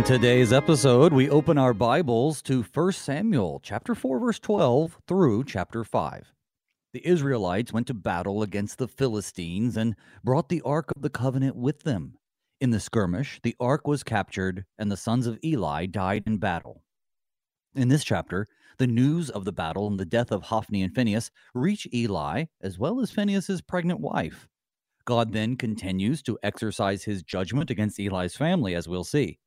In today's episode, we open our Bibles to 1 Samuel chapter 4 verse 12 through chapter 5. The Israelites went to battle against the Philistines and brought the ark of the covenant with them. In the skirmish, the ark was captured and the sons of Eli died in battle. In this chapter, the news of the battle and the death of Hophni and Phinehas reach Eli as well as Phinehas's pregnant wife. God then continues to exercise his judgment against Eli's family as we'll see.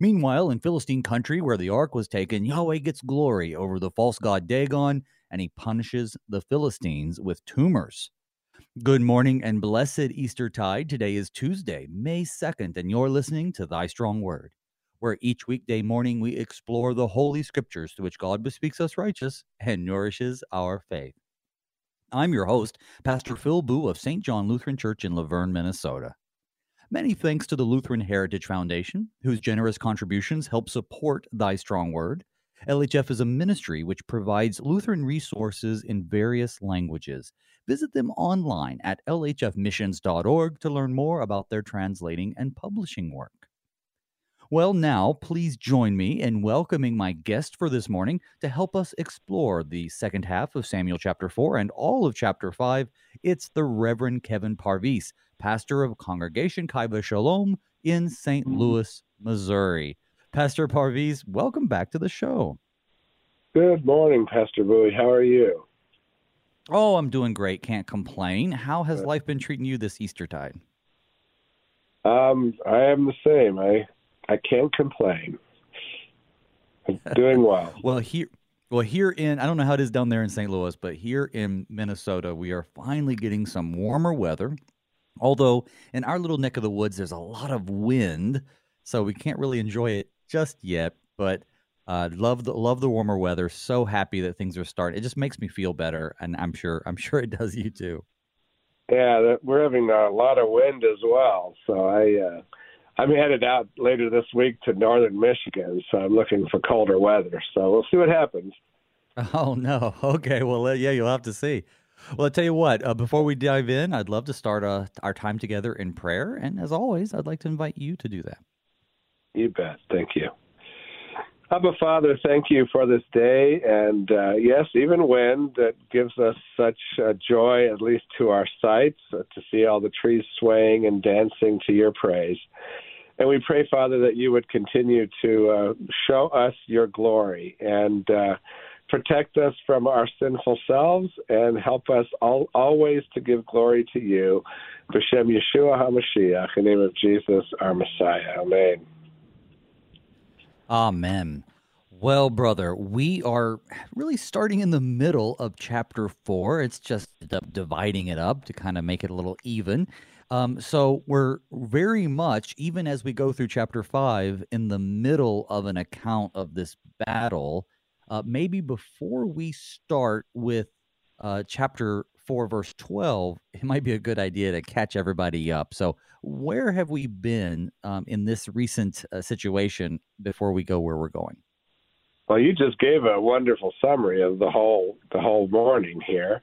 Meanwhile, in Philistine country where the ark was taken, Yahweh gets glory over the false god Dagon and he punishes the Philistines with tumors. Good morning and blessed Easter tide. Today is Tuesday, May 2nd, and you're listening to Thy Strong Word, where each weekday morning we explore the holy scriptures to which God bespeaks us righteous and nourishes our faith. I'm your host, Pastor Phil Booe of St. John Lutheran Church in La Vergne, Minnesota. Many thanks to the Lutheran Heritage Foundation, whose generous contributions help support Thy Strong Word. LHF is a ministry which provides Lutheran resources in various languages. Visit them online at lhfmissions.org to learn more about their translating and publishing work. Well, now, please join me in welcoming my guest for this morning to help us explore the second half of Samuel chapter 4 and all of chapter 5. It's the Reverend Kevin Parviz, pastor of Congregation Chai Shalom in St. Mm-hmm. Louis, Missouri. Pastor Parviz, welcome back to the show. Good morning, Pastor Booe. How are you? Oh, I'm doing great. Can't complain. How has life been treating you this Eastertide? Um, I am the same. I I can't complain. I'm doing well. Well, here well here in I don't know how it is down there in St. Louis, but here in Minnesota, we are finally getting some warmer weather. Although in our little neck of the woods there's a lot of wind, so we can't really enjoy it just yet, but uh, love the love the warmer weather. So happy that things are starting. It just makes me feel better, and I'm sure I'm sure it does you too. Yeah, we're having a lot of wind as well. So I uh, I'm headed out later this week to northern Michigan. So I'm looking for colder weather. So we'll see what happens. Oh no. Okay. Well, uh, yeah, you'll have to see. Well, I'll tell you what. Uh, before we dive in, I'd love to start uh, our time together in prayer, and as always, I'd like to invite you to do that. You bet. Thank you. Abba Father, thank you for this day, and uh, yes, even wind that gives us such uh, joy, at least to our sights, uh, to see all the trees swaying and dancing to your praise. And we pray, Father, that you would continue to uh, show us your glory and uh, protect us from our sinful selves and help us all, always to give glory to you. B'Shem Yeshua HaMashiach, in the name of Jesus, our Messiah. Amen. Amen. Well, brother, we are really starting in the middle of chapter four. It's just dividing it up to kind of make it a little even. Um, so we're very much, even as we go through chapter five, in the middle of an account of this battle. Uh, maybe before we start with uh, chapter 4, verse 12, it might be a good idea to catch everybody up. So, where have we been um, in this recent uh, situation before we go where we're going? Well, you just gave a wonderful summary of the whole the whole morning here,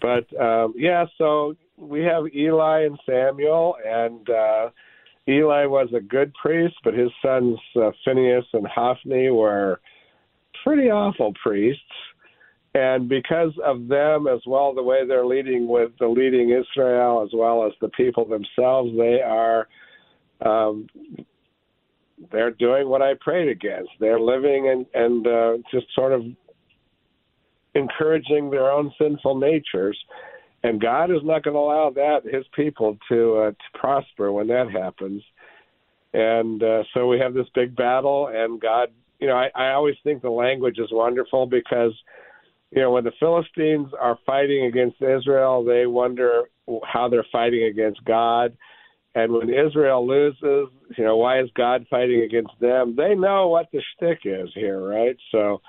but um, yeah. So we have Eli and Samuel, and uh, Eli was a good priest, but his sons uh, Phinehas and Hophni were pretty awful priests. And because of them, as well, the way they're leading with the leading Israel, as well as the people themselves, they are um, they're doing what I prayed against. They're living and and uh, just sort of encouraging their own sinful natures, and God is not going to allow that His people to uh, to prosper when that happens. And uh, so we have this big battle, and God, you know, I, I always think the language is wonderful because you know, when the Philistines are fighting against Israel, they wonder how they're fighting against God. And when Israel loses, you know, why is God fighting against them? They know what the shtick is here, right? So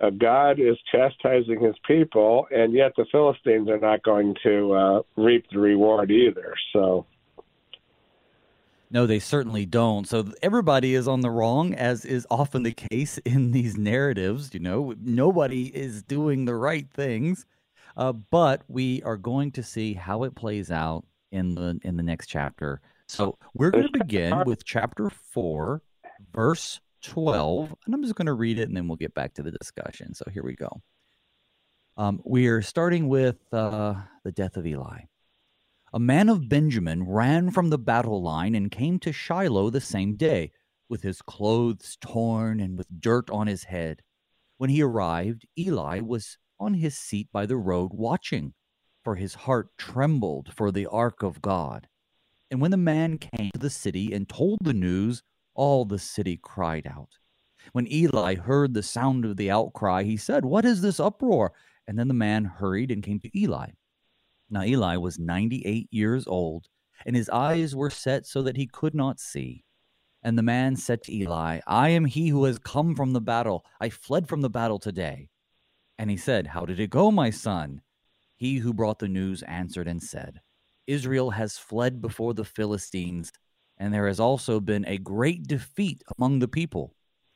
uh, God is chastising his people, and yet the Philistines are not going to uh, reap the reward either. So. No, they certainly don't. So everybody is on the wrong, as is often the case in these narratives. You know, nobody is doing the right things, uh, but we are going to see how it plays out in the in the next chapter. So we're going to begin with chapter four, verse 12. And I'm just going to read it and then we'll get back to the discussion. So here we go. Um, we are starting with uh, the death of Eli. A man of Benjamin ran from the battle line and came to Shiloh the same day, with his clothes torn and with dirt on his head. When he arrived, Eli was on his seat by the road watching, for his heart trembled for the ark of God. And when the man came to the city and told the news, all the city cried out. When Eli heard the sound of the outcry, he said, What is this uproar? And then the man hurried and came to Eli. Now Eli was 98 years old, and his eyes were set so that he could not see. And the man said to Eli, I am he who has come from the battle. I fled from the battle today. And he said, How did it go, my son? He who brought the news answered and said, Israel has fled before the Philistines, and there has also been a great defeat among the people.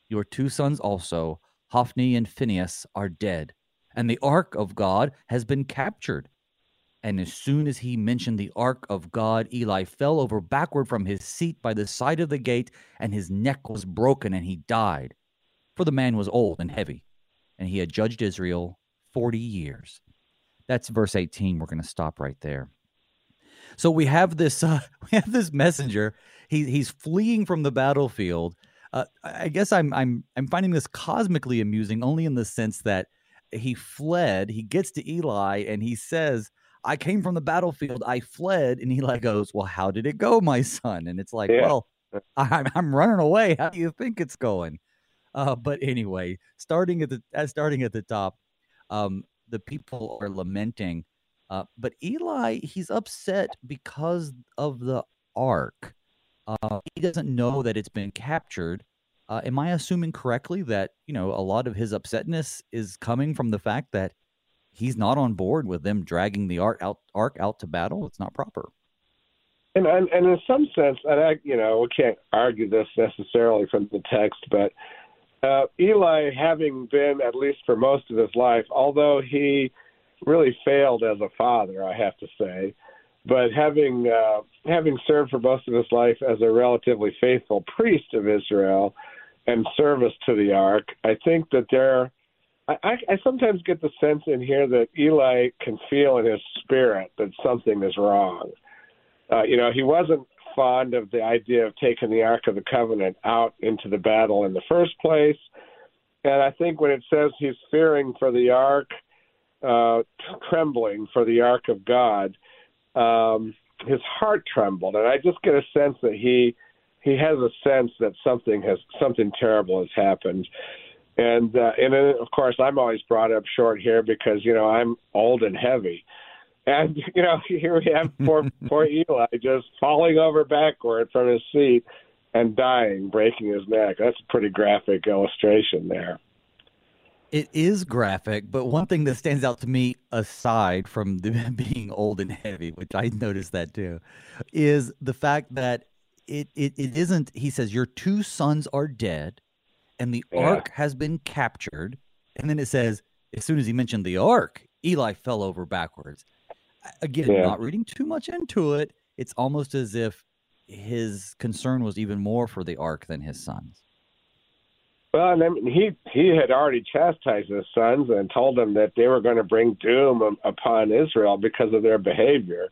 Your two sons also, Hophni and Phinehas, are dead, and the ark of God has been captured. And as soon as he mentioned the ark of God, Eli fell over backward from his seat by the side of the gate, and his neck was broken, and he died. For the man was old and heavy, and he had judged Israel 40 years. That's verse 18. We're going to stop right there. So we have this uh, we have this messenger. He, he's fleeing from the battlefield. Uh, I guess I'm I'm I'm finding this cosmically amusing only in the sense that he fled. He gets to Eli and he says, I came from the battlefield. I fled. And Eli goes, Well, how did it go, my son? And it's like, yeah. Well, I'm, I'm running away. How do you think it's going? Uh, but anyway, starting at the uh, starting at the top, um, the people are lamenting. Uh, but Eli, he's upset because of the ark. Uh, he doesn't know that it's been captured. Uh, am I assuming correctly that you know a lot of his upsetness is coming from the fact that he's not on board with them dragging the ark out ark out to battle. It's not proper. And, and and in some sense, and I you know we can't argue this necessarily from the text, but uh, Eli, having been at least for most of his life, although he really failed as a father, I have to say, but having uh, having served for most of his life as a relatively faithful priest of Israel and service to the ark, I think that there I, I sometimes get the sense in here that Eli can feel in his spirit that something is wrong. Uh, you know, he wasn't fond of the idea of taking the Ark of the Covenant out into the battle in the first place. And I think when it says he's fearing for the Ark, uh, trembling for the Ark of God, um, his heart trembled, and I just get a sense that he he has a sense that something has something terrible has happened. And uh, and then, of course, I'm always brought up short here because you know I'm old and heavy, and you know here we have poor poor Eli just falling over backward from his seat and dying, breaking his neck. That's a pretty graphic illustration there. It is graphic, but one thing that stands out to me, aside from the, being old and heavy, which I noticed that too, is the fact that it, it, it isn't. He says your two sons are dead and the yeah. ark has been captured. And then it says, as soon as he mentioned the ark, Eli fell over backwards. Again, yeah. not reading too much into it, it's almost as if his concern was even more for the ark than his sons. Well, and I mean, he he had already chastised his sons and told them that they were going to bring doom um, upon Israel because of their behavior.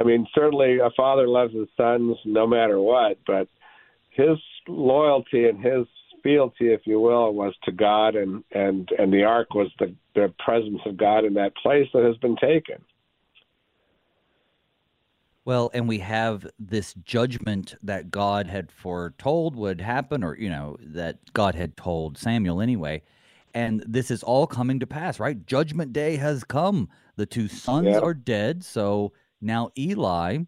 I mean, certainly a father loves his sons no matter what, but his loyalty and his fealty, if you will, was to God, and and and the ark was the the presence of God in that place that has been taken. Well, and we have this judgment that God had foretold would happen, or you know that God had told Samuel anyway, and this is all coming to pass. Right, Judgment Day has come. The two sons yeah. are dead, so now Eli,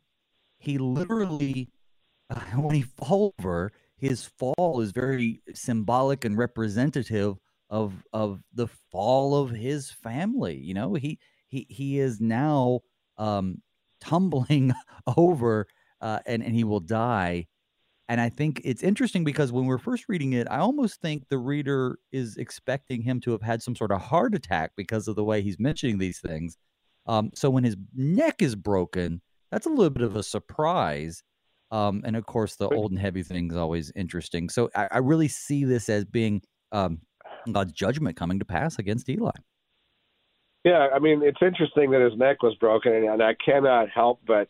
he literally, when he falls over, his fall is very symbolic and representative of of the fall of his family. You know, he he he is now um, tumbling over, uh, and and he will die. And I think it's interesting because when we're first reading it, I almost think the reader is expecting him to have had some sort of heart attack because of the way he's mentioning these things. Um, so when his neck is broken, that's a little bit of a surprise. Um, and of course, the old and heavy thing is always interesting. So I, I really see this as being um, God's judgment coming to pass against Eli. Yeah, I mean, it's interesting that his neck was broken, and I cannot help but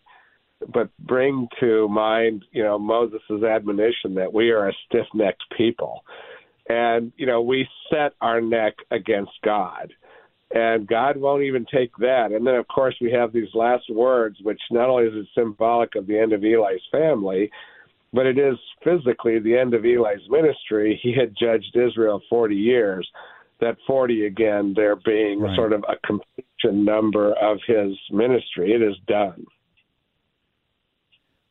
but bring to mind, you know, Moses' admonition that we are a stiff-necked people, and you know, we set our neck against God, and God won't even take that. And then, of course, we have these last words, which not only is it symbolic of the end of Eli's family, but it is physically the end of Eli's ministry. He had judged Israel 40 years that 40 again there being right. sort of a completion number of his ministry. It is done.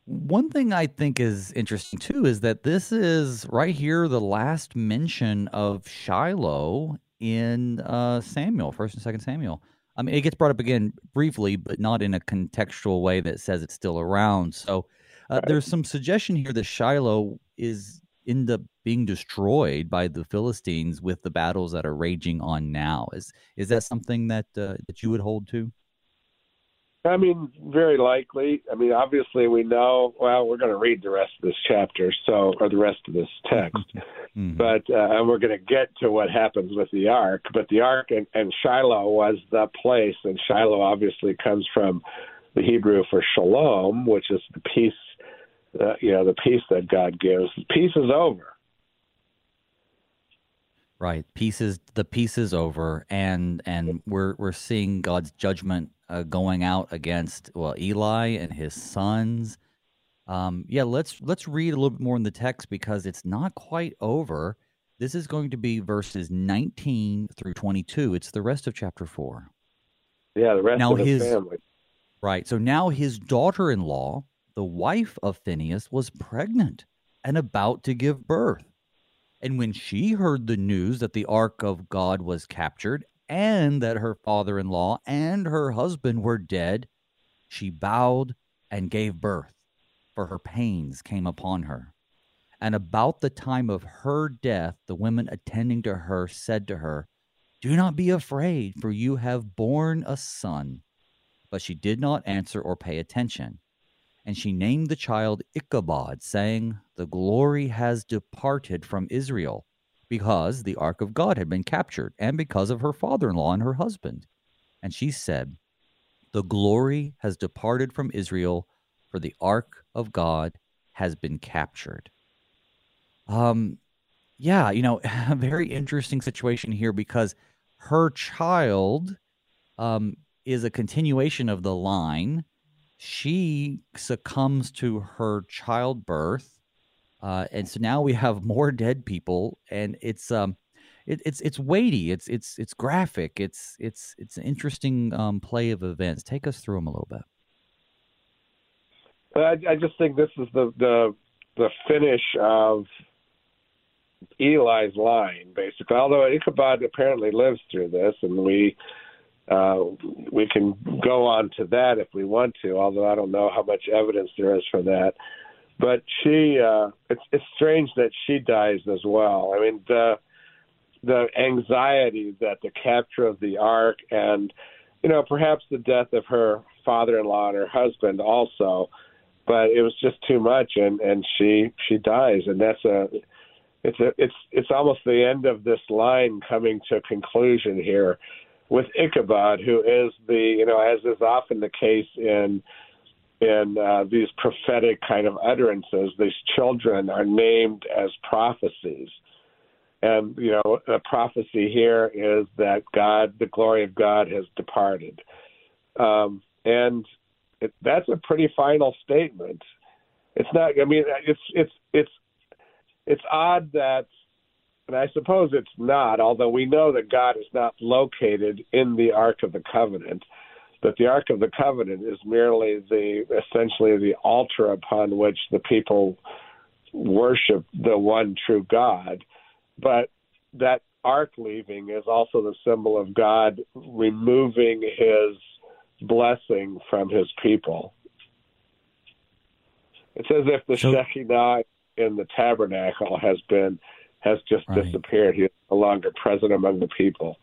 One thing I think is interesting too is that this is right here the last mention of Shiloh in uh, Samuel, First and Second Samuel. I mean, it gets brought up again briefly, but not in a contextual way that says it's still around. So uh, right. there's some suggestion here that Shiloh is end up being destroyed by the Philistines with the battles that are raging on now. Is is that something that uh, that you would hold to? I mean, very likely. I mean, obviously, we know. Well, we're going to read the rest of this chapter, so or the rest of this text, mm-hmm. but uh, and we're going to get to what happens with the ark. But the ark and, and Shiloh was the place, and Shiloh obviously comes from the Hebrew for shalom, which is the peace uh, you know the peace that God gives. Peace is over. Right, peace is the peace is over, and and we're we're seeing God's judgment uh, going out against well Eli and his sons. Um, yeah, let's let's read a little bit more in the text because it's not quite over. This is going to be verses 19 through 22. It's the rest of chapter four. Yeah, the rest now of his family. Right. So now his daughter-in-law the wife of Phinehas was pregnant and about to give birth. And when she heard the news that the ark of God was captured and that her father in law and her husband were dead, she bowed and gave birth, for her pains came upon her. And about the time of her death, the women attending to her said to her, Do not be afraid, for you have borne a son. But she did not answer or pay attention. And she named the child Ichabod, saying, The glory has departed from Israel, because the ark of God had been captured, and because of her father in law and her husband. And she said, The glory has departed from Israel, for the ark of God has been captured. Um, yeah, you know, a very interesting situation here because her child um, is a continuation of the line she succumbs to her childbirth, uh, and so now we have more dead people, and it's um, it, it's it's weighty, it's it's it's graphic, it's it's it's an interesting um, play of events. Take us through them a little bit. I, I just think this is the the the finish of Eli's line, basically. Although Ichabod apparently lives through this, and we uh, we can go on to that if we want to, although I don't know how much evidence there is for that. But she, uh, it's it's strange that she dies as well. I mean, the the anxiety that the capture of the ark and you know perhaps the death of her father-in-law and her husband also, but it was just too much, and and she she dies, and that's a it's a it's it's almost the end of this line coming to conclusion here with Ichabod, who is the you know as is often the case in in uh, these prophetic kind of utterances, these children are named as prophecies. And you know, the prophecy here is that God, the glory of God, has departed, um, and it, that's a pretty final statement. It's not. I mean, it's it's it's it's odd that and I suppose it's not, although we know that God is not located in the Ark of the Covenant. That the Ark of the Covenant is merely the essentially the altar upon which the people worship the one true God. But that ark leaving is also the symbol of God removing his blessing from his people. It's as if the so, Shekinah in the tabernacle has been has just right. disappeared. He's no longer present among the people.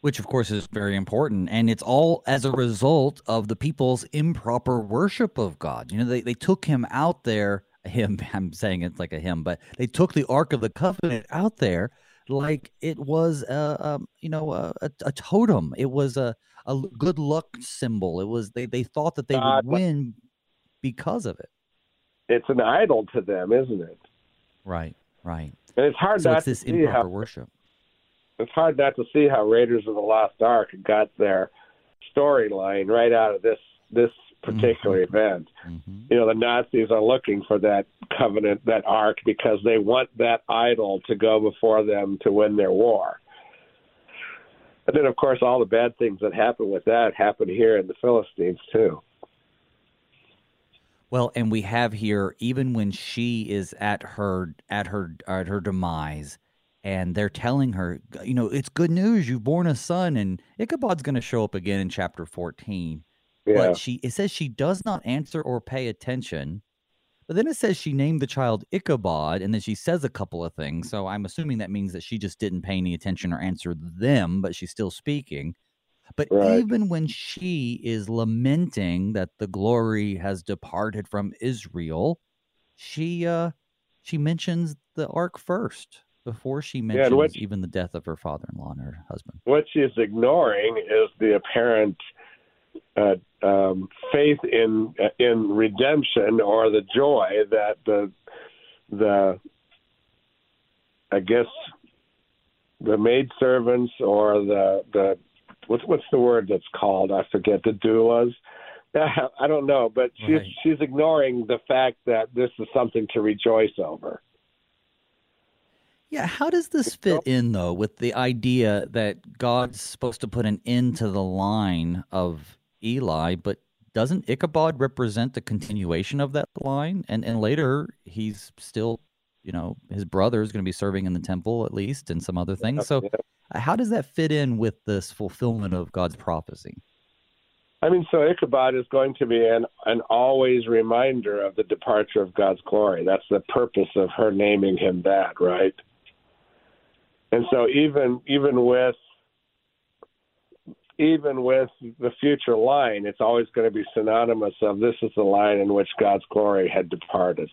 which of course is very important. And it's all as a result of the people's improper worship of god. You know they, they took him out there him i'm saying it's like a hymn but they took the ark of the covenant out there like it was a, a you know a, a, totem. It was a, a good luck symbol. It was they, they thought that they would win because of it. It's an idol to them isn't it? Right right and it's hard so not it's this to see how, worship it's hard not to see how Raiders of the Lost Ark got their storyline right out of this this particular mm-hmm. event. Mm-hmm. You know, the Nazis are looking for that covenant, that ark, because they want that idol to go before them to win their war. And then, of course, all the bad things that happen with that happen here in the Philistines too. Well, and we have here, even when she is at her at her at her demise, and they're telling her, you know, it's good news. You've born a son, and Ichabod's going to show up again in chapter 14. Yeah. But she, it says she does not answer or pay attention. But then it says she named the child Ichabod, and then she says a couple of things. So I'm assuming that means that she just didn't pay any attention or answer them, but she's still speaking. But right. even when she is lamenting that the glory has departed from Israel, she uh she mentions the ark first before she mentions yeah, what, even the death of her father-in-law and her husband. What she's ignoring is the apparent uh, um, faith in in redemption or the joy that the the I guess the maid servants or the the what's what's the word that's called? I forget the doulas. I don't know, but she's right. she's ignoring the fact that this is something to rejoice over. Yeah, how does this fit in though with the idea that God's supposed to put an end to the line of Eli, but doesn't Ichabod represent the continuation of that line? And and later he's still, you know, his brother is going to be serving in the temple at least and some other things. So how does that fit in with this fulfillment of God's prophecy? I mean, so Ichabod is going to be an, an always reminder of the departure of God's glory. That's the purpose of her naming him that, right? And so even even with even with the future line, it's always going to be synonymous of this is the line in which God's glory had departed.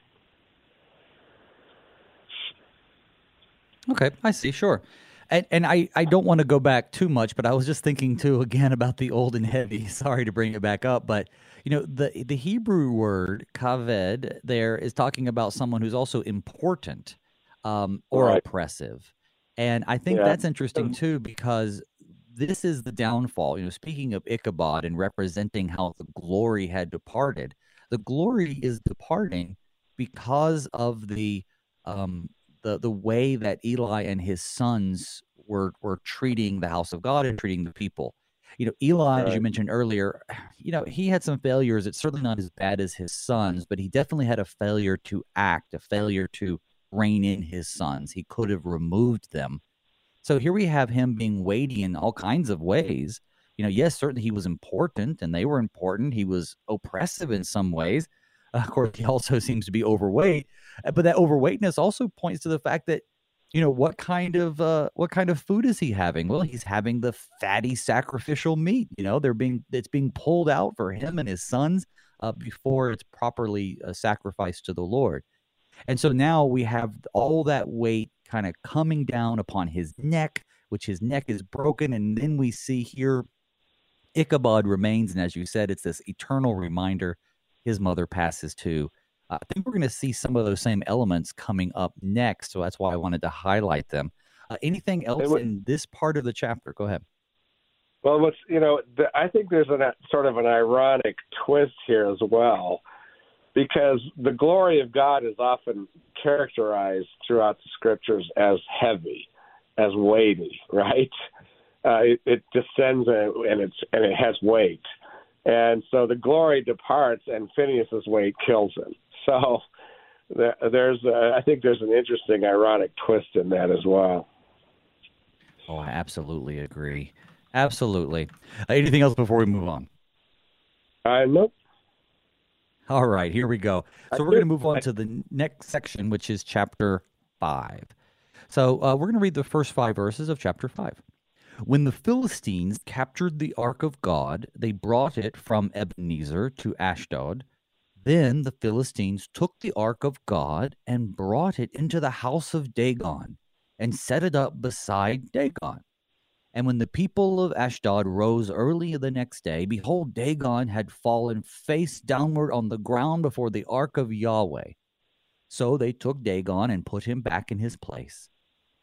Okay, I see. Sure. And, and I, I don't want to go back too much, but I was just thinking too again about the old and heavy. Sorry to bring it back up, but you know the the Hebrew word kaved there is talking about someone who's also important um, or right. oppressive. And I think yeah. that's interesting too because this is the downfall. You know, speaking of Ichabod and representing how the glory had departed, the glory is departing because of the um the the way that Eli and his sons were were treating the house of God and treating the people. You know, Eli, right. as you mentioned earlier, you know, he had some failures. It's certainly not as bad as his sons, but he definitely had a failure to act, a failure to rein in his sons. He could have removed them. So here we have him being weighty in all kinds of ways. You know, yes, certainly he was important and they were important. He was oppressive in some ways. Of course, he also seems to be overweight, uh, but that overweightness also points to the fact that you know what kind of uh, what kind of food is he having? Well, he's having the fatty sacrificial meat. You know, they're being it's being pulled out for him and his sons uh, before it's properly uh, sacrificed to the Lord. And so now we have all that weight kind of coming down upon his neck, which his neck is broken. And then we see here Ichabod remains. And as you said, it's this eternal reminder his mother passes too. Uh, I think we're going to see some of those same elements coming up next. So that's why I wanted to highlight them. Uh, anything else in this part of the chapter? Go ahead. Well, what's you know, the, I think there's a sort of an ironic twist here as well because the glory of God is often characterized throughout the scriptures as heavy, as weighty, right? Uh, it, it descends and it's and it has weight, and so the glory departs, and Phinehas's weight kills him. So there's, a, I think there's an interesting ironic twist in that as well. Oh, I absolutely agree. Absolutely. Uh, anything else before we move on? Uh, nope. All right, here we go. So we're going to move on to the next section, which is chapter 5. So uh, we're going to read the first five verses of chapter 5. When the Philistines captured the ark of God, they brought it from Ebenezer to Ashdod. Then the Philistines took the ark of God and brought it into the house of Dagon and set it up beside Dagon. And when the people of Ashdod rose early the next day, behold, Dagon had fallen face downward on the ground before the ark of Yahweh. So they took Dagon and put him back in his place.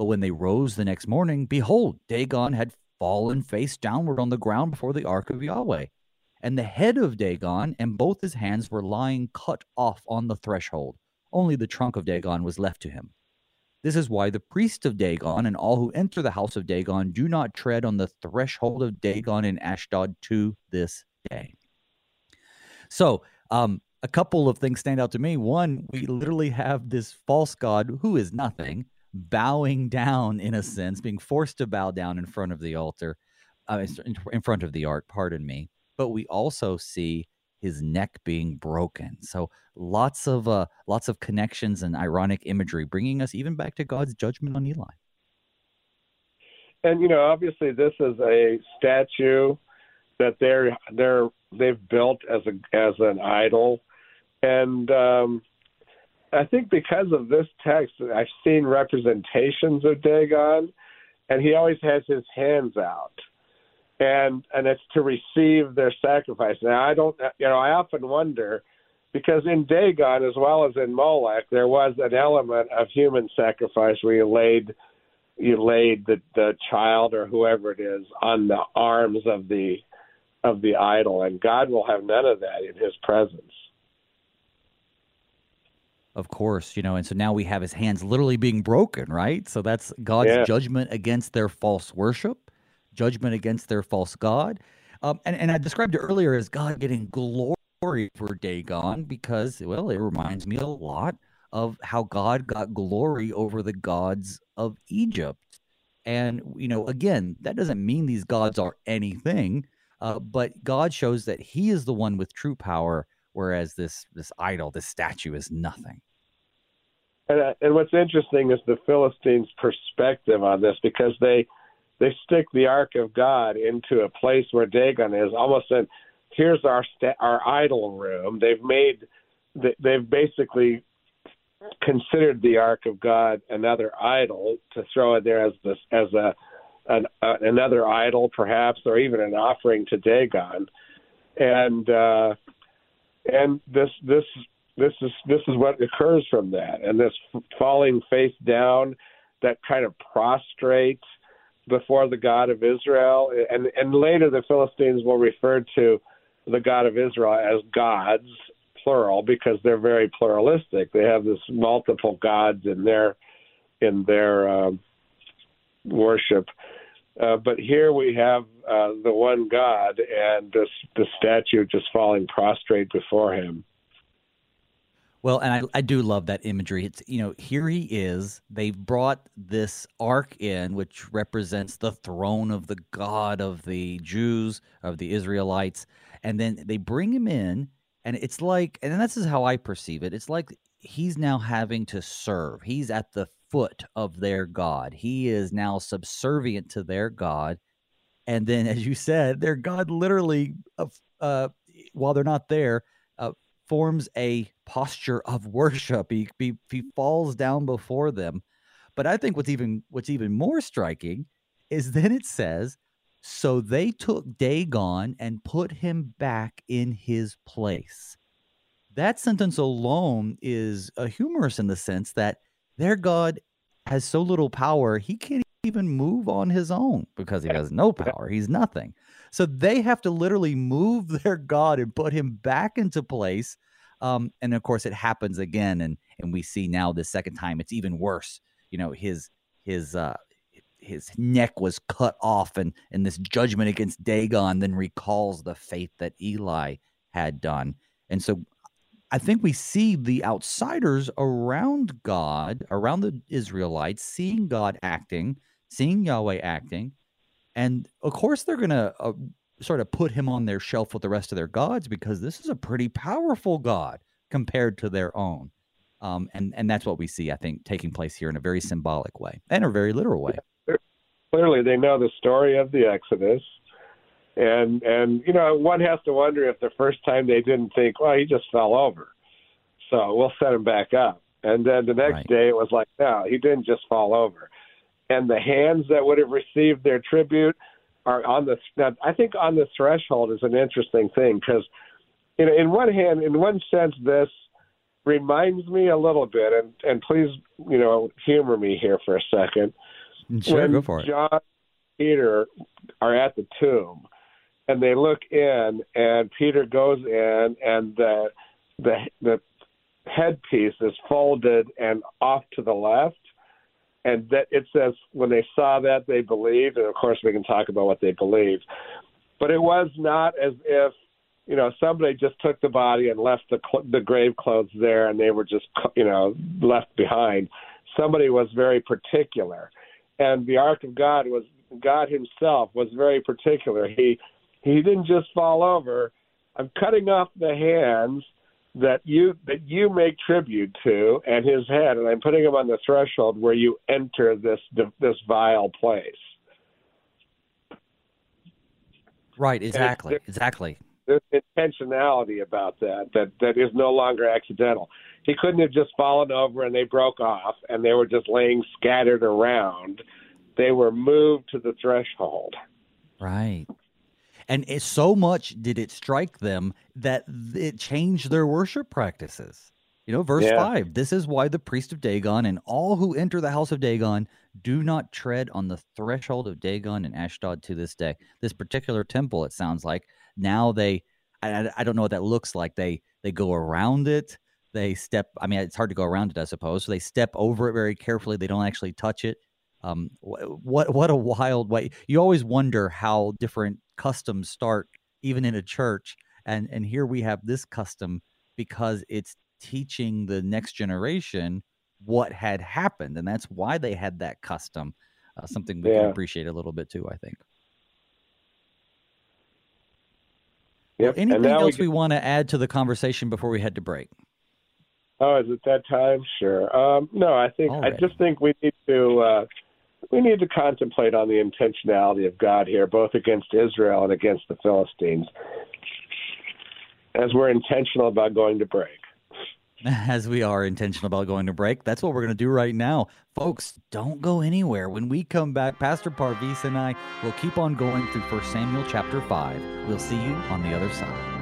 But when they rose the next morning, behold, Dagon had fallen face downward on the ground before the ark of Yahweh. And the head of Dagon and both his hands were lying cut off on the threshold. Only the trunk of Dagon was left to him. This is why the priests of Dagon and all who enter the house of Dagon do not tread on the threshold of Dagon in Ashdod to this day. So, um, a couple of things stand out to me. One, we literally have this false god who is nothing bowing down in a sense, being forced to bow down in front of the altar, uh, in front of the ark, pardon me. But we also see his neck being broken. So lots of uh, lots of connections and ironic imagery, bringing us even back to God's judgment on Eli. And you know, obviously, this is a statue that they're they're they've built as a as an idol, and um, I think because of this text, I've seen representations of Dagon, and he always has his hands out and and it's to receive their sacrifice. Now I don't, you know, I often wonder because in Dagon as well as in Molech there was an element of human sacrifice where you laid you laid the the child or whoever it is on the arms of the of the idol, and God will have none of that in His presence. Of course, you know, and so now we have his hands literally being broken, right? So that's God's yeah. judgment against their false worship judgment against their false god. Um, and, and I described it earlier as God getting glory for Dagon because, well, it reminds me a lot of how God got glory over the gods of Egypt. And, you know, again, that doesn't mean these gods are anything, uh, but God shows that he is the one with true power, whereas this, this idol, this statue is nothing. And, uh, and what's interesting is the Philistines' perspective on this because they – they stick the ark of God into a place where Dagon is, almost said, "Here's our sta- our idol room." They've made, they've basically considered the ark of God another idol to throw it there as this as a an, uh, another idol, perhaps, or even an offering to Dagon, and uh, and this this this is this is what occurs from that, and this falling face down, that kind of prostrate before the God of Israel, and and later the Philistines will refer to the God of Israel as gods, plural, because they're very pluralistic. They have this multiple gods in their in their um, worship. Uh, but here we have uh, the one God and this, the statue just falling prostrate before him. Well, and I, I do love that imagery. It's you know here he is. They've brought this ark in, which represents the throne of the God of the Jews of the Israelites, and then they bring him in, and it's like, and this is how I perceive it. It's like he's now having to serve. He's at the foot of their God. He is now subservient to their God, and then, as you said, their God literally, uh, uh while they're not there, uh, forms a posture of worship. He, he, he falls down before them. But I think what's even what's even more striking is then it says, so they took Dagon and put him back in his place. That sentence alone is a humorous in the sense that their God has so little power, he can't even move on his own because he has no power. He's nothing. So they have to literally move their God and put him back into place um, and of course, it happens again, and and we see now the second time it's even worse. You know, his his uh, his neck was cut off, and and this judgment against Dagon then recalls the faith that Eli had done, and so I think we see the outsiders around God, around the Israelites, seeing God acting, seeing Yahweh acting, and of course they're going to uh, sort of put him on their shelf with the rest of their gods because this is a pretty powerful god compared to their own. Um, and and that's what we see, I think, taking place here in a very symbolic way and a very literal way. clearly they know the story of the Exodus. And and you know one has to wonder if the first time they didn't think, well, he just fell over, so we'll set him back up. And then the next Right. day it was like, no, he didn't just fall over. And the hands that would have received their tribute are on the. Now, I think on the threshold is an interesting thing because, you know, in one hand, in one sense, this reminds me a little bit, and and please, you know, humor me here for a second Sure, when go for it. John Peter are at the tomb and they look in and Peter goes in and the the the headpiece is folded and off to the left and that it says when they saw that they believed and of course we can talk about what they believed. But it was not as if you know somebody just took the body and left the cl- the grave clothes there and they were just you know left behind. Somebody was very particular. And the ark of god was god himself was very particular. He he didn't just fall over i'm cutting off the hands that you that you make tribute to and his head and i'm putting him on the threshold where you enter this this vile place Right, exactly, there- exactly. there's intentionality about that that that is no longer accidental. He couldn't have just fallen over and they broke off and they were just laying scattered around. They were moved to the threshold. Right. And it, so much did it strike them that it changed their worship practices. You know, verse Yeah. 5 this is why the priest of Dagon and all who enter the house of Dagon do not tread on the threshold of Dagon and Ashdod to this day. This particular temple, it sounds like, now they, I, I- I don't know what that looks like. They they go around it. They step, I mean, it's hard to go around it, I suppose. So they step over it very carefully. They don't actually touch it. Um, what what a wild way! You always wonder how different customs start, even in a church. And and here we have this custom because it's teaching the next generation what had happened, and that's why they had that custom. Uh, something we can appreciate a little bit too, I think. Yep. Anything else we, we want to add to the conversation before we head to break? Oh, is it that time? Sure. Um, no, I think I just think we need to uh, we need to contemplate on the intentionality of God here, both against Israel and against the Philistines, as we're intentional about going to break. As we are intentional about going to break, that's what we're going to do right now. Folks, don't go anywhere. When we come back, Pastor Parviz and I will keep on going through 1 Samuel chapter 5. We'll see you on the other side.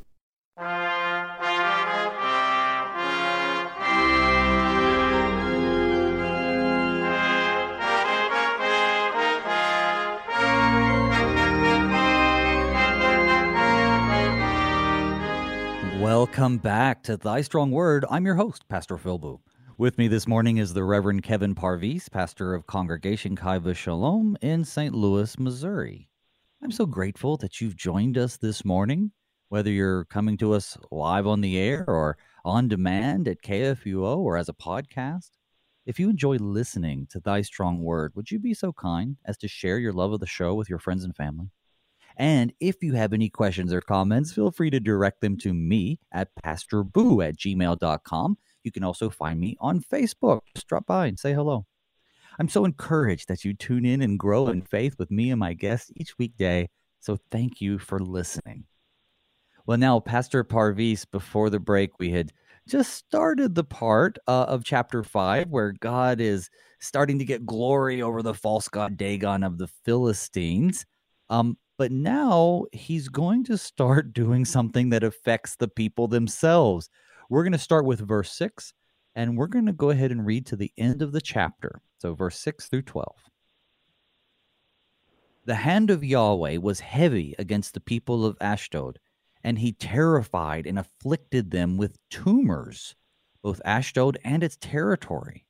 Welcome back to Thy Strong Word. I'm your host, Pastor Phil Booe. With me this morning is the Reverend Kevin Parviz, pastor of Congregation Chai v' Shalom in St. Louis, Missouri. I'm so grateful that you've joined us this morning, whether you're coming to us live on the air or on demand at KFUO or as a podcast. If you enjoy listening to Thy Strong Word, would you be so kind as to share your love of the show with your friends and family? And if you have any questions or comments, feel free to direct them to me at pastorboo at gmail.com. You can also find me on Facebook. Just drop by and say hello. I'm so encouraged that you tune in and grow in faith with me and my guests each weekday. So thank you for listening. Well, now, Pastor Parviz, before the break, we had just started the part uh, of chapter five where God is starting to get glory over the false god Dagon of the Philistines. Um, but now he's going to start doing something that affects the people themselves. we're going to start with verse 6, and we're going to go ahead and read to the end of the chapter. So, verse 6 through 12. The hand of Yahweh was heavy against the people of Ashdod, and he terrified and afflicted them with tumors, both Ashdod and its territory.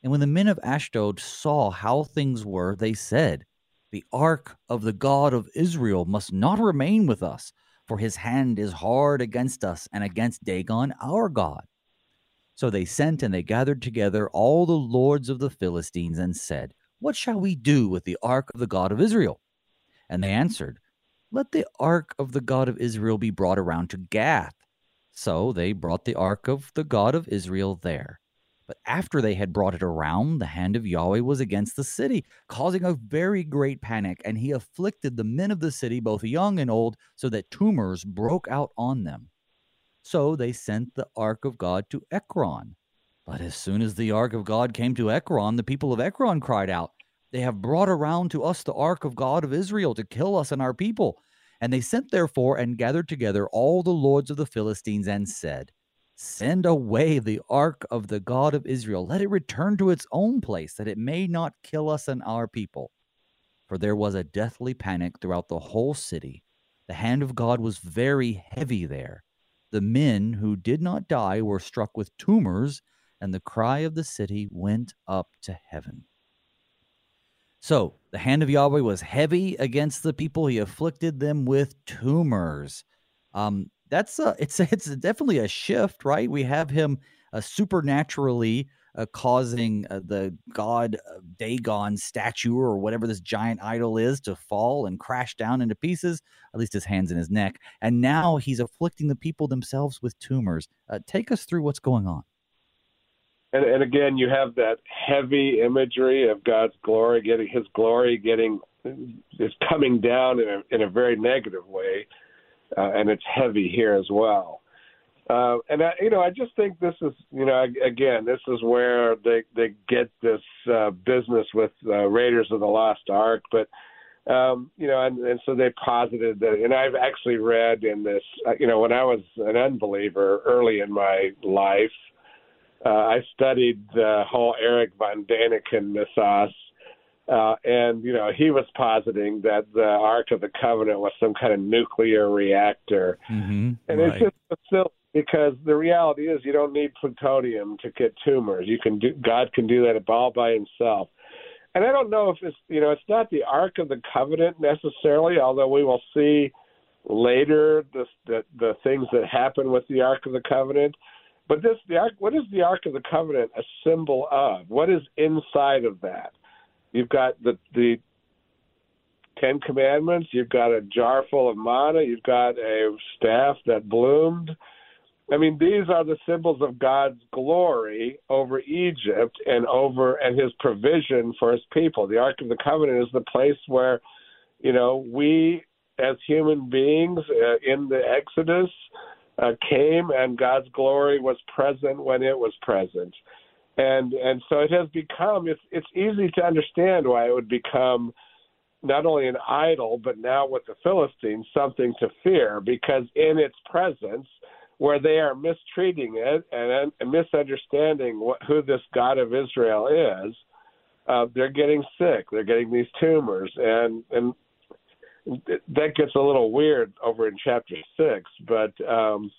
And when the men of Ashdod saw how things were, they said, The ark of the God of Israel must not remain with us, for his hand is hard against us and against Dagon our God. So they sent and they gathered together all the lords of the Philistines and said, What shall we do with the ark of the God of Israel? And they answered, Let the ark of the God of Israel be brought around to Gath. So they brought the ark of the God of Israel there. But after they had brought it around, the hand of Yahweh was against the city, causing a very great panic, and he afflicted the men of the city, both young and old, so that tumors broke out on them. So they sent the ark of God to Ekron. But as soon as the ark of God came to Ekron, the people of Ekron cried out, They have brought around to us the ark of God of Israel to kill us and our people. And they sent therefore and gathered together all the lords of the Philistines and said, Send away the ark of the God of Israel. Let it return to its own place, that it may not kill us and our people. For there was a deathly panic throughout the whole city. The hand of God was very heavy there the men who did not die were struck with tumors, and the cry of the city went up to heaven. So the hand of Yahweh was heavy against the people; he afflicted them with tumors. Um, that's a, it's it's definitely a shift, right? We have him uh, supernaturally uh, causing uh, the god Dagon statue or whatever this giant idol is to fall and crash down into pieces, at least his hands and his neck. And now he's afflicting the people themselves with tumors. Uh, take us through what's going on. And, and again, you have that heavy imagery of God's glory, getting His glory getting is coming down in a, in a very negative way, uh, and it's heavy here as well. Uh, and I, you know, I just think this is, you know, again, this is where they they get this uh, business with uh, Raiders of the Lost Ark, but um, you know, and, and so they posited that, and I've actually read in this, uh, you know, when I was an unbeliever early in my life, uh, I studied the whole Erich von Däniken mythos, uh, and you know, he was positing that the Ark of the Covenant was some kind of nuclear reactor, mm-hmm, and right. it's just silly because the reality is you don't need plutonium to get tumors. You can do God can do that all by himself. And I don't know if it's you know it's not the Ark of the Covenant necessarily, although we will see later the the, the things that happen with the Ark of the Covenant. But this the Ark what is the Ark of the Covenant a symbol of? What is inside of that? You've got the the Ten Commandments. You've got a jar full of manna. You've got a staff that bloomed. I mean, these are the symbols of God's glory over Egypt and over and His provision for His people. The Ark of the Covenant is the place where, you know, we as human beings uh, in the Exodus uh, came, and God's glory was present when it was present, and and so it has become. It's it's easy to understand why it would become not only an idol, but now with the Philistines, something to fear, because in its presence where they are mistreating it and, and misunderstanding what, who this God of Israel is, uh, they're getting sick. They're getting these tumors, and and that gets a little weird over in chapter six. But um,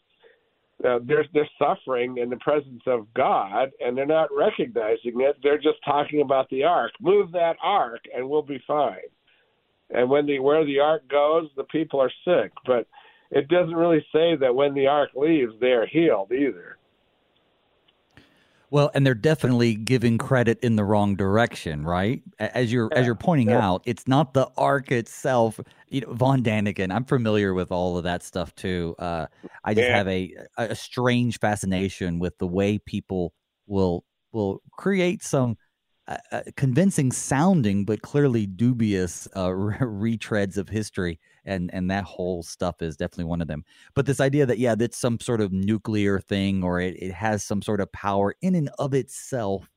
uh, they're they're suffering in the presence of God, and they're not recognizing it. They're just talking about the ark. Move that ark, and we'll be fine. And when the where the ark goes, the people are sick. But it doesn't really say that when the ark leaves, they are healed either. Well, and they're definitely giving credit in the wrong direction, right? As you're yeah, as you're pointing yeah. out, it's not the ark itself. You know, Von Däniken. I'm familiar with all of that stuff too. Uh, I just yeah. have a a strange fascination with the way people will will create some uh, uh convincing sounding but clearly dubious uh, retreads of history and and that whole stuff is definitely one of them. But this idea that yeah that's some sort of nuclear thing or it, it has some sort of power in and of itself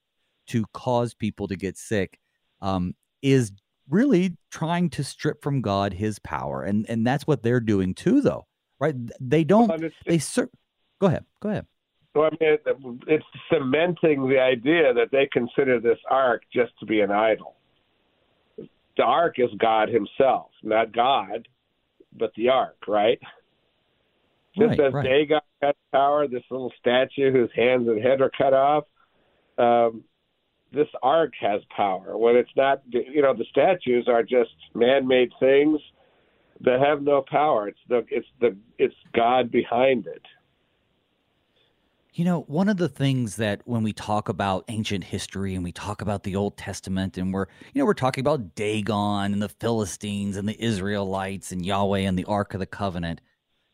to cause people to get sick um, is really trying to strip from god his power and and that's what they're doing too though right? They don't they ser- go ahead go ahead. Well, I mean, it's cementing the idea that they consider this ark just to be an idol. The ark is God Himself, not God, but the ark, right? Just right, as right. Dagon has power, this little statue whose hands and head are cut off, um, this ark has power. When it's not, you know, the statues are just man-made things that have no power. It's the it's the it's God behind it. You know, one of the things that when we talk about ancient history and we talk about the Old Testament and we're, you know, we're talking about Dagon and the Philistines and the Israelites and Yahweh and the Ark of the Covenant,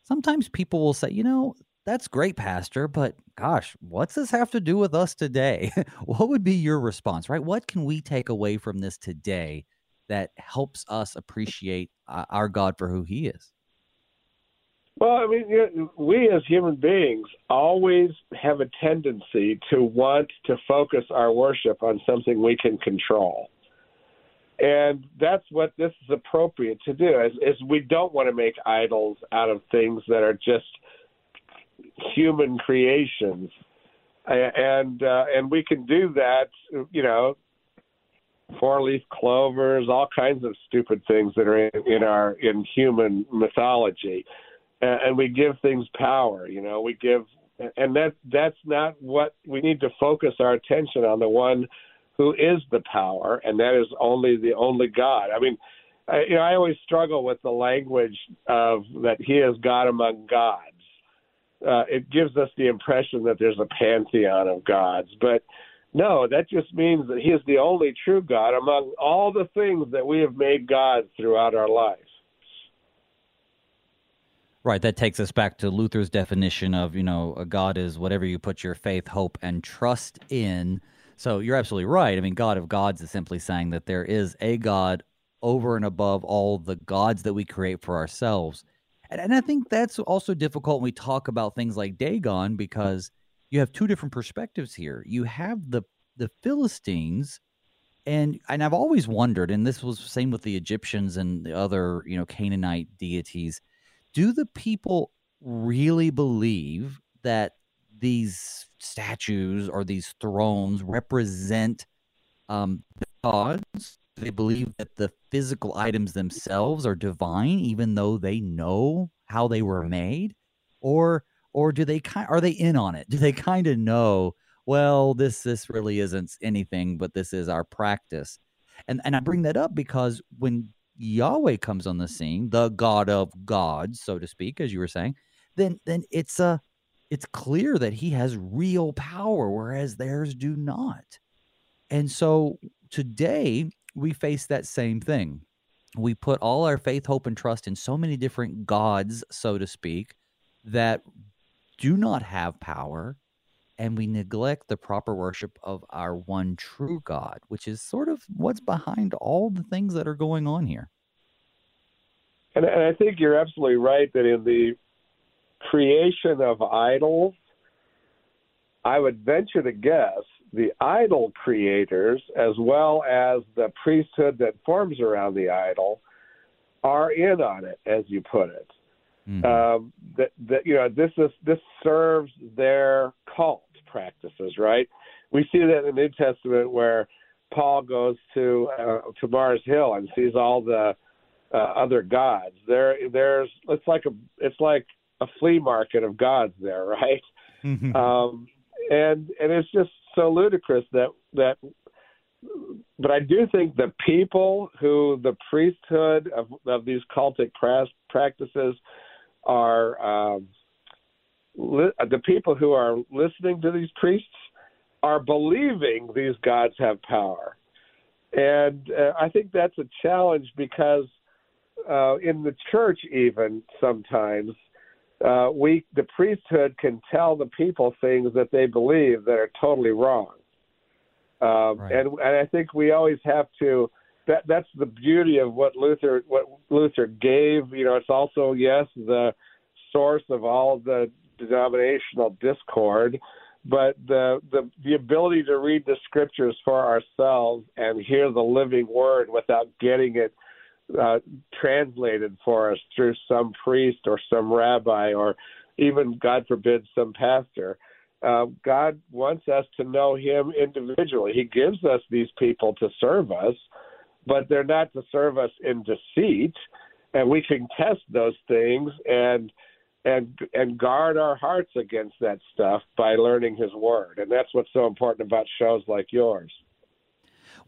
sometimes people will say, you know, that's great, Pastor, but gosh, what's this have to do with us today? what would be your response, right? What can we take away from this today that helps us appreciate uh, our God for who he is? Well, I mean, you know, we as human beings always have a tendency to want to focus our worship on something we can control. And that's what this is appropriate to do. Is, is we don't want to make idols out of things that are just human creations, and uh, and we can do that. You know, four leaf clovers, all kinds of stupid things that are in, in our in human mythology and we give things power. You know, we give, and that that's not what we need to focus our attention on. The one who is the power, and that is only the only God. I mean, I, you know, I always struggle with the language of that He is God among gods. Uh, it gives us the impression that there's a pantheon of gods, but no, that just means that He is the only true God among all the things that we have made gods throughout our life. Right. That takes us back to Luther's definition of, you know, a God is whatever you put your faith, hope, and trust in. So you're absolutely right. I mean, God of gods is simply saying that there is a God over and above all the gods that we create for ourselves. And, and I think that's also difficult when we talk about things like Dagon because you have two different perspectives here. You have the the Philistines and and I've always wondered, and this was same with the Egyptians and the other, you know, Canaanite deities do the people really believe that these statues or these thrones represent um, the gods? They believe that the physical items themselves are divine, even though they know how they were made, or or do they kind are they in on it? Do they kind of know? Well, this this really isn't anything, but this is our practice. And and I bring that up because when Yahweh comes on the scene, the God of gods, so to speak, as you were saying, then then it's a uh, it's clear that he has real power, whereas theirs do not. And so today we face that same thing. We put all our faith, hope, and trust in so many different gods, so to speak, that do not have power, and we neglect the proper worship of our one true God, which is sort of what's behind all the things that are going on here. And, and I think you're absolutely right that in the creation of idols, I would venture to guess the idol creators, as well as the priesthood that forms around the idol, are in on it, as you put it. Mm-hmm. Um, that, that you know this is this serves their cult practices, right? We see that in the New Testament where Paul goes to uh, to Mars Hill and sees all the uh, other gods. There, there's it's like a it's like a flea market of gods there, right? Mm-hmm. Um, and and it's just so ludicrous that that. But I do think the people who the priesthood of of these cultic practices are um, li- the people who are listening to these priests are believing these gods have power. And uh, I think that's a challenge because uh, in the church, even sometimes, uh, we the priesthood can tell the people things that they believe that are totally wrong. Um, right. And and I think we always have to. That that's the beauty of what Luther what Luther gave. You know, it's also yes the source of all the denominational discord, but the, the the ability to read the scriptures for ourselves and hear the living word without getting it uh, translated for us through some priest or some rabbi or even God forbid some pastor. uh, God wants us to know Him individually. He gives us these people to serve us, but they're not to serve us in deceit. And we can test those things and and and guard our hearts against that stuff by learning His Word. And that's what's so important about shows like yours.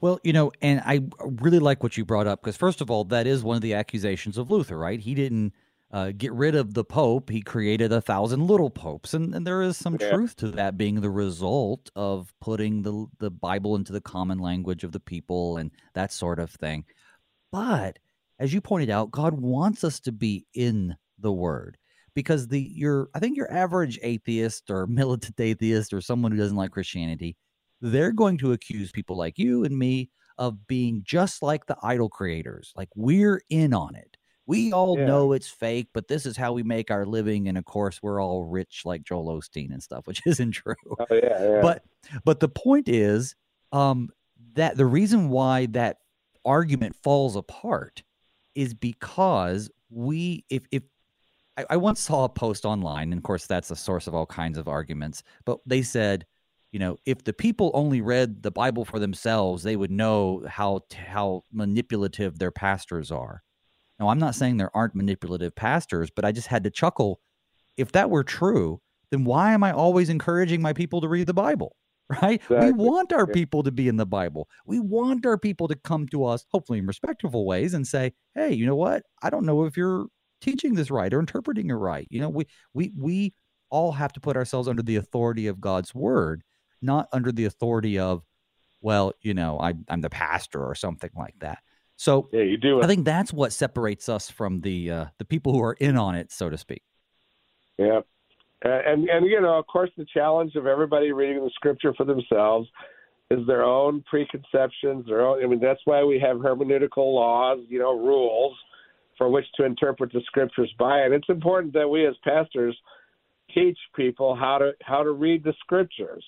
Well, you know, and I really like what you brought up because, first of all, that is one of the accusations of Luther, right? He didn't uh, get rid of the Pope, he created a thousand little popes. And, and there is some yeah. truth to that being the result of putting the, the Bible into the common language of the people and that sort of thing. But as you pointed out, God wants us to be in the Word because the your I think your average atheist or militant atheist or someone who doesn't like Christianity, they're going to accuse people like you and me of being just like the idol creators. Like we're in on it we all yeah. know it's fake, but this is how we make our living. And of course, we're all rich like Joel Osteen and stuff, which isn't true. Oh, yeah, yeah. But but the point is um, that the reason why that argument falls apart is because we if if I, I once saw a post online, and of course that's a source of all kinds of arguments, but they said you know, if the people only read the Bible for themselves, they would know how how manipulative their pastors are. Now, I'm not saying there aren't manipulative pastors, but I just had to chuckle. If that were true, then why am I always encouraging my people to read the Bible? Right? Exactly. We want our people to be in the Bible. We want our people to come to us, hopefully in respectful ways, and say, "Hey, you know what? I don't know if you're teaching this right or interpreting it right." You know, we we we all have to put ourselves under the authority of God's word, not under the authority of, well, you know, I, I'm the pastor or something like that. So yeah, you do. I think that's what separates us from the uh, the people who are in on it, so to speak. Yeah, and and you know, of course, the challenge of everybody reading the scripture for themselves is their own preconceptions. Their own. I mean, that's why we have hermeneutical laws, you know, rules for which to interpret the scriptures by. And it's important that we as pastors teach people how to how to read the scriptures.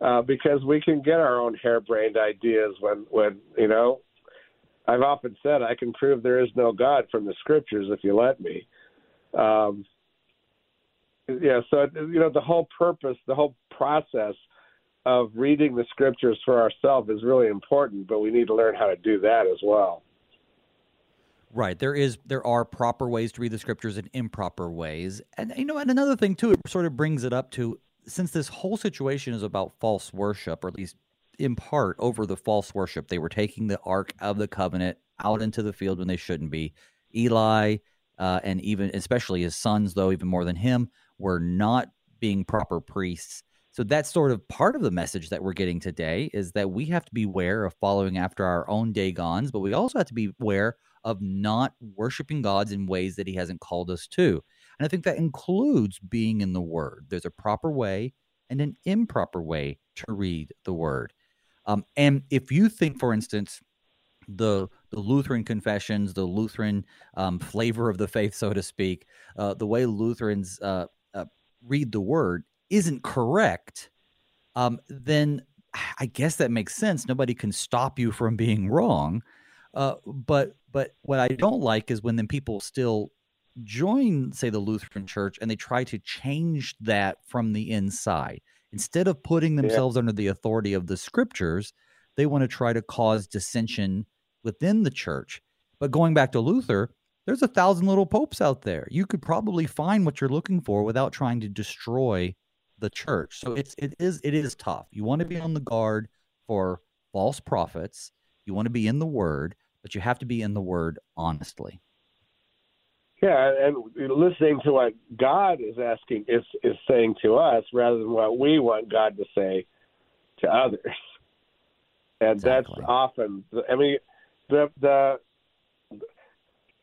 Uh, because we can get our own harebrained ideas when, when you know I've often said I can prove there is no God from the scriptures if you let me. Um, yeah, so you know the whole purpose, the whole process of reading the scriptures for ourselves is really important, but we need to learn how to do that as well. Right. There is there are proper ways to read the scriptures and improper ways. And you know, and another thing too, it sort of brings it up to since this whole situation is about false worship, or at least in part over the false worship. They were taking the Ark of the Covenant out into the field when they shouldn't be. Eli uh, and even especially his sons, though even more than him, were not being proper priests. So that's sort of part of the message that we're getting today is that we have to be aware of following after our own Dagons, but we also have to be aware of not worshiping gods in ways that he hasn't called us to. And I think that includes being in the Word. There's a proper way and an improper way to read the Word. Um, and if you think, for instance, the the Lutheran confessions, the Lutheran um, flavor of the faith, so to speak, uh, the way Lutherans uh, uh, read the word isn't correct, um, then I guess that makes sense. Nobody can stop you from being wrong. Uh, but but what I don't like is when then people still join, say, the Lutheran Church, and they try to change that from the inside. Instead of putting themselves yeah. under the authority of the scriptures, they want to try to cause dissension within the church. But going back to Luther, there's a thousand little popes out there. You could probably find what you're looking for without trying to destroy the church. So it's it is it is tough. You want to be on the guard for false prophets. You want to be in the word, but you have to be in the word honestly. Yeah, and listening to what God is asking is is saying to us rather than what we want God to say to others. And exactly. that's often I mean the the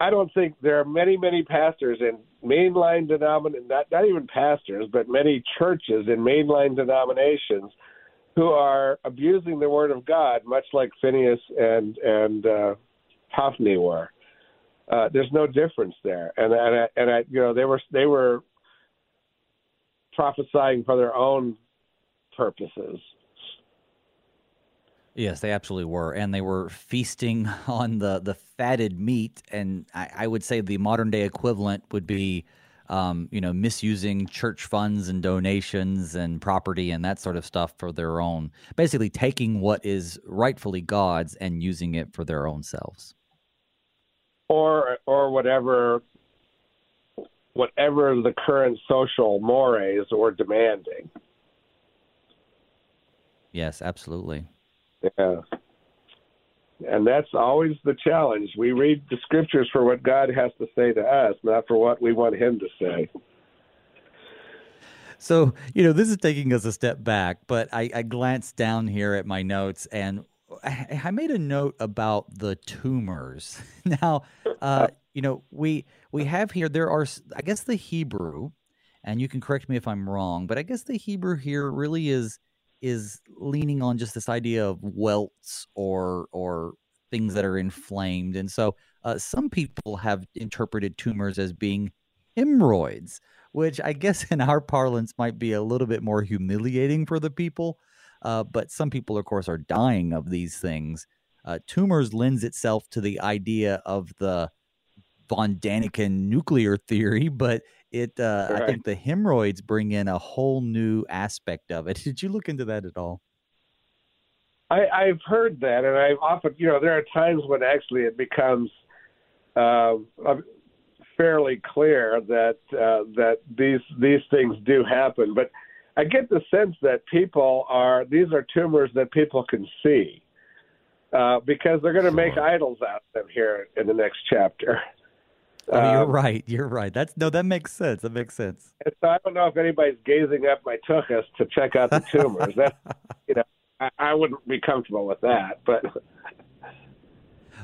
I don't think there are many many pastors in mainline denominations not not even pastors but many churches in mainline denominations who are abusing the word of God much like Phinehas and and uh, Hophni were uh, there's no difference there. And and I, and I, you know, they were they were prophesying for their own purposes. Yes, they absolutely were, and they were feasting on the the fatted meat. And I, I would say the modern day equivalent would be um, you know, misusing church funds and donations and property and that sort of stuff for their own, basically taking what is rightfully God's and using it for their own selves. Or, or whatever, whatever the current social mores were demanding. Yes, absolutely. Yeah. And that's always the challenge. We read the scriptures for what God has to say to us, not for what we want Him to say. So, you know, this is taking us a step back, but I, I glanced down here at my notes and I, made a note about the tumors. Now, uh, you know, we we have here there are I guess the Hebrew, and you can correct me if I'm wrong, but I guess the Hebrew here really is is leaning on just this idea of welts or or things that are inflamed, and so uh, some people have interpreted tumors as being hemorrhoids, which I guess in our parlance might be a little bit more humiliating for the people. Uh, but some people, of course, are dying of these things. Uh, tumors lends itself to the idea of the von Däniken nuclear theory, but it uh, right. I think the hemorrhoids bring in a whole new aspect of it. Did you look into that at all? I, I've heard that, and I've often, you know, there are times when actually it becomes uh, fairly clear that uh, that these these things do happen. But I get the sense that people are these are tumors that people can see uh, because they're going to make idols out of them here in the next chapter. Oh, you're um, right. You're right. That's no, that makes sense. That makes sense. so I don't know if anybody's gazing up my tuchus to check out the tumors. that you know, I, I, wouldn't be comfortable with that. But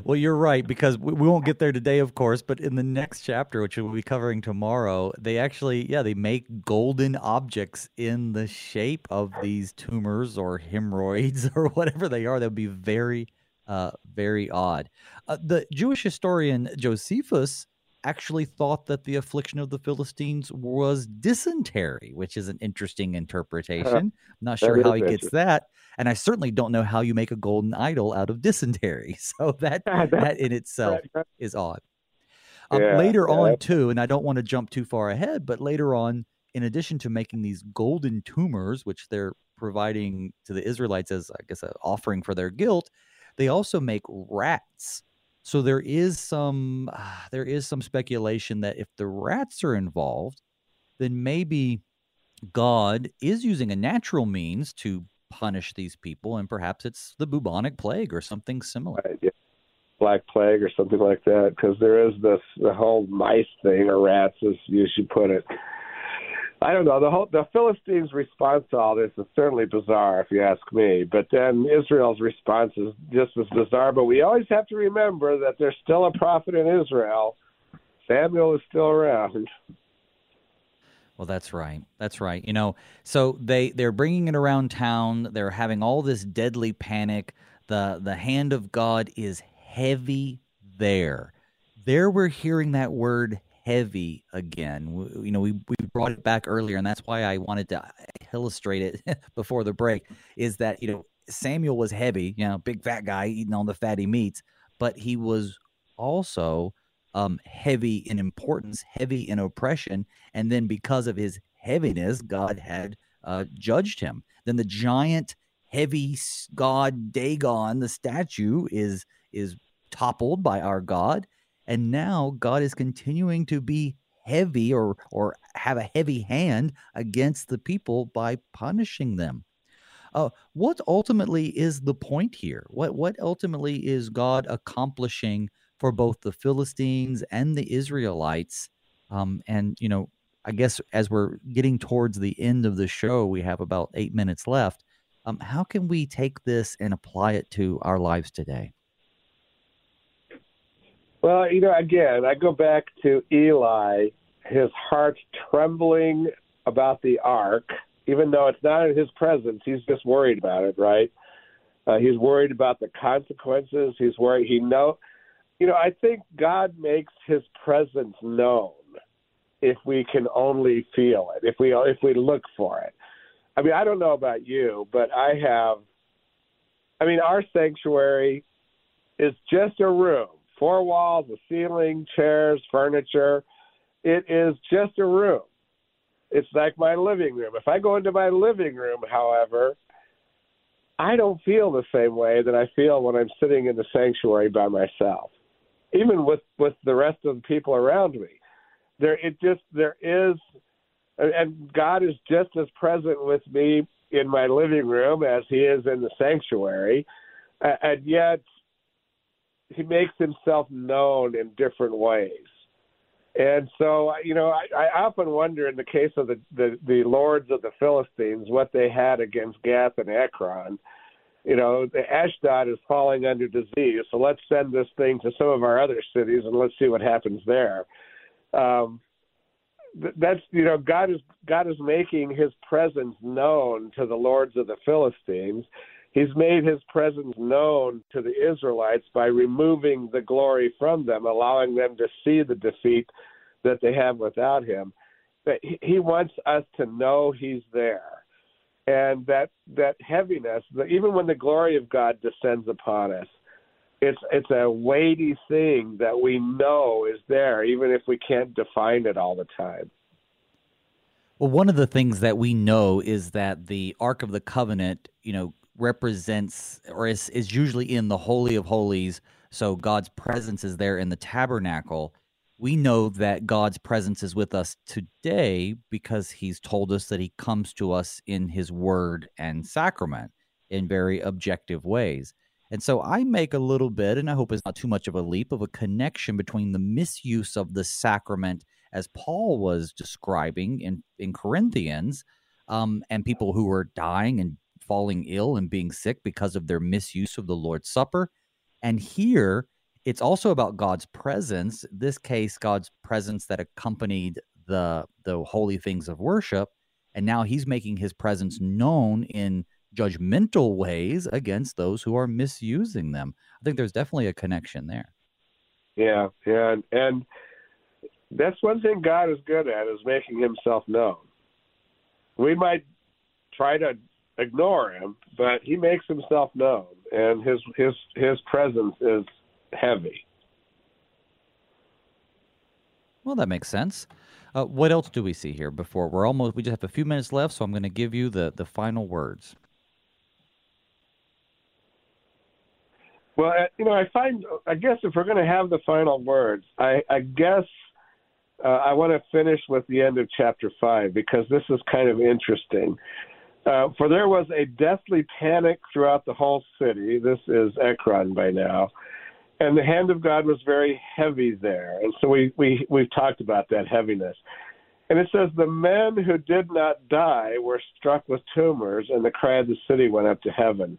well, you're right because we, we won't get there today, of course. But in the next chapter, which we'll be covering tomorrow, they actually, yeah, they make golden objects in the shape of these tumors or hemorrhoids or whatever they are. That would be very, uh, very odd. Uh, the Jewish historian Josephus actually thought that the affliction of the Philistines was dysentery, which is an interesting interpretation. I'm not sure how he gets that. And I certainly don't know how you make a golden idol out of dysentery. So that that in itself is odd. Um, yeah, later yeah. on, too, and I don't want to jump too far ahead, but later on, in addition to making these golden tumors, which they're providing to the Israelites as, I guess, an offering for their guilt, they also make rats so there is some uh, there is some speculation that if the rats are involved, then maybe God is using a natural means to punish these people, and perhaps it's the bubonic plague or something similar. Right, yeah. Black plague or something like that, because there is this the whole mice thing or rats, as you should put it. I don't know. The whole the Philistines' response to all this is certainly bizarre, if you ask me. But then Israel's response is just as bizarre. But we always have to remember that there's still a prophet in Israel. Samuel is still around. Well, that's right. That's right. You know, so they they're bringing it around town. They're having all this deadly panic. the The hand of God is heavy there. There, we're hearing that word heavy again. We, you know, we, we brought it back earlier, and that's why I wanted to illustrate it before the break. Is that you know Samuel was heavy, you know, big fat guy eating all the fatty meats, but he was also um, heavy in importance, heavy in oppression, and then because of his heaviness, God had uh, judged him. Then the giant, heavy god Dagon, the statue, is is toppled by our God, and now God is continuing to be heavy or or have a heavy hand against the people by punishing them. Uh, what ultimately is the point here? What what ultimately is God accomplishing for both the Philistines and the Israelites? Um, and you know, I guess as we're getting towards the end of the show, we have about eight minutes left. Um, how can we take this and apply it to our lives today? Well, you know, again, I go back to Eli, his heart trembling about the ark, even though it's not in his presence. He's just worried about it, right? Uh, he's worried about the consequences. He's worried. He know, you know, I think God makes His presence known if we can only feel it, if we if we look for it. I mean, I don't know about you, but I have. I mean, our sanctuary is just a room four walls, a ceiling, chairs, furniture. it is just a room. It's like my living room. If I go into my living room, however, I don't feel the same way that I feel when I'm sitting in the sanctuary by myself, even with with the rest of the people around me. There, it just there is, and God is just as present with me in my living room as He is in the sanctuary, and yet He makes Himself known in different ways. And so, you know, I, I often wonder in the case of the, the, the lords of the Philistines what they had against Gath and Ekron. You know, the Ashdod is falling under disease, so let's send this thing to some of our other cities and let's see what happens there. Um, that's you know, God is God is making His presence known to the lords of the Philistines. He's made His presence known to the Israelites by removing the glory from them, allowing them to see the defeat that they have without him. That he wants us to know he's there, and that that heaviness, even when the glory of God descends upon us, it's it's a weighty thing that we know is there, even if we can't define it all the time. Well, one of the things that we know is that the Ark of the Covenant, you know, represents or is, is usually in the Holy of Holies. So God's presence is there in the tabernacle we know that God's presence is with us today because he's told us that he comes to us in his word and sacrament in very objective ways. And so I make a little bit, and I hope it's not too much of a leap, of a connection between the misuse of the sacrament as Paul was describing in, in Corinthians, um, and people who were dying and falling ill and being sick because of their misuse of the Lord's Supper. And here, it's also about God's presence. This case, God's presence that accompanied the the holy things of worship, and now He's making His presence known in judgmental ways against those who are misusing them. I think there's definitely a connection there. Yeah, yeah, and, and that's one thing God is good at is making Himself known. We might try to ignore Him, but He makes Himself known, and His His His presence is heavy. Well, that makes sense. Uh, what else do we see here before we're almost? We just have a few minutes left, so I'm going to give you the the final words. Well, uh, you know, I find, I guess, if we're going to have the final words, I, I guess uh, I want to finish with the end of chapter five because this is kind of interesting. Uh, for there was a deathly panic throughout the whole city. This is Ekron by now and the hand of God was very heavy there. And so we, we, we've talked about that heaviness. And it says, The men who did not die were struck with tumors, and the cry of the city went up to heaven.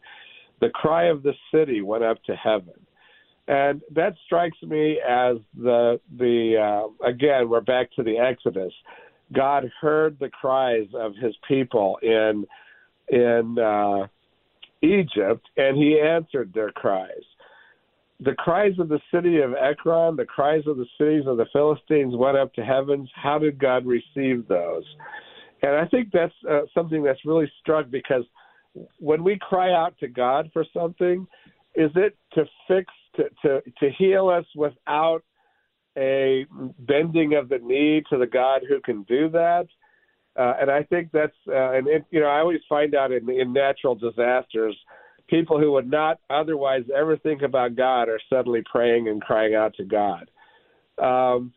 The cry of the city went up to heaven. And that strikes me as the, the uh, again, we're back to the Exodus. God heard the cries of his people in, in uh, Egypt, and he answered their cries the cries of the city of Ekron, the cries of the cities of the Philistines went up to heavens. How did God receive those? And I think that's uh, something that's really struck because when we cry out to God for something, is it to fix, to, to, to heal us without a bending of the knee to the God who can do that? Uh, and I think that's, uh, and it, you know, I always find out in, in natural disasters, people who would not otherwise ever think about God are suddenly praying and crying out to God. Um,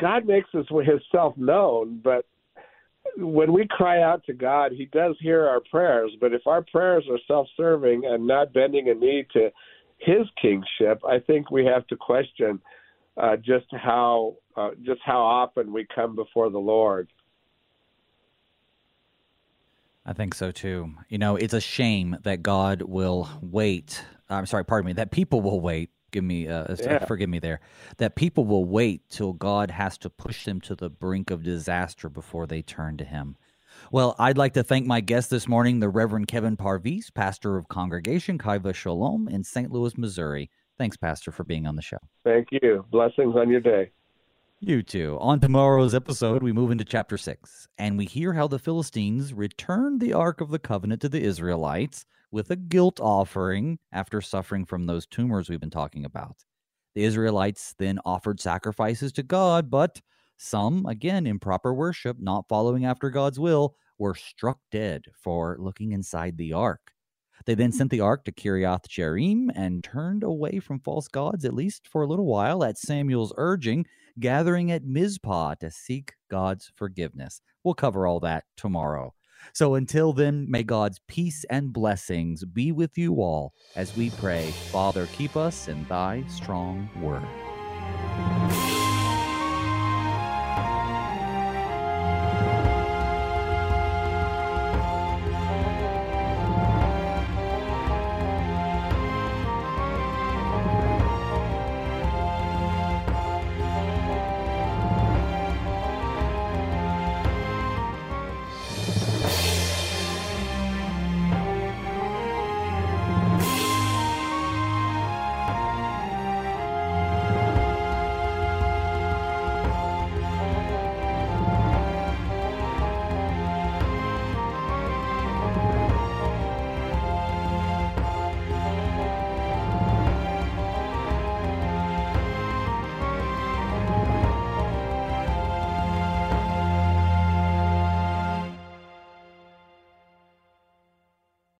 God makes his, himself known, but when we cry out to God, He does hear our prayers. But if our prayers are self-serving and not bending a knee to His kingship, I think we have to question uh, just how uh, just how often we come before the Lord. I think so too. You know, it's a shame that God will wait. I'm sorry, pardon me. That people will wait. Give me, uh, yeah. forgive me there. That people will wait till God has to push them to the brink of disaster before they turn to Him. Well, I'd like to thank my guest this morning, the Reverend Kevin Parviz, pastor of Congregation Chai v' Shalom in St. Louis, Missouri. Thanks, Pastor, for being on the show. Thank you. Blessings on your day. You too. On tomorrow's episode, we move into chapter 6, and we hear how the Philistines returned the Ark of the Covenant to the Israelites with a guilt offering after suffering from those tumors we've been talking about. The Israelites then offered sacrifices to God, but some, again, improper worship, not following after God's will, were struck dead for looking inside the ark. They then hmm. sent the ark to Kiriath Jearim and turned away from false gods, at least for a little while, at Samuel's urging, gathering at Mizpah to seek God's forgiveness. We'll cover all that tomorrow. So until then, may God's peace and blessings be with you all as we pray, Father, keep us in thy strong word.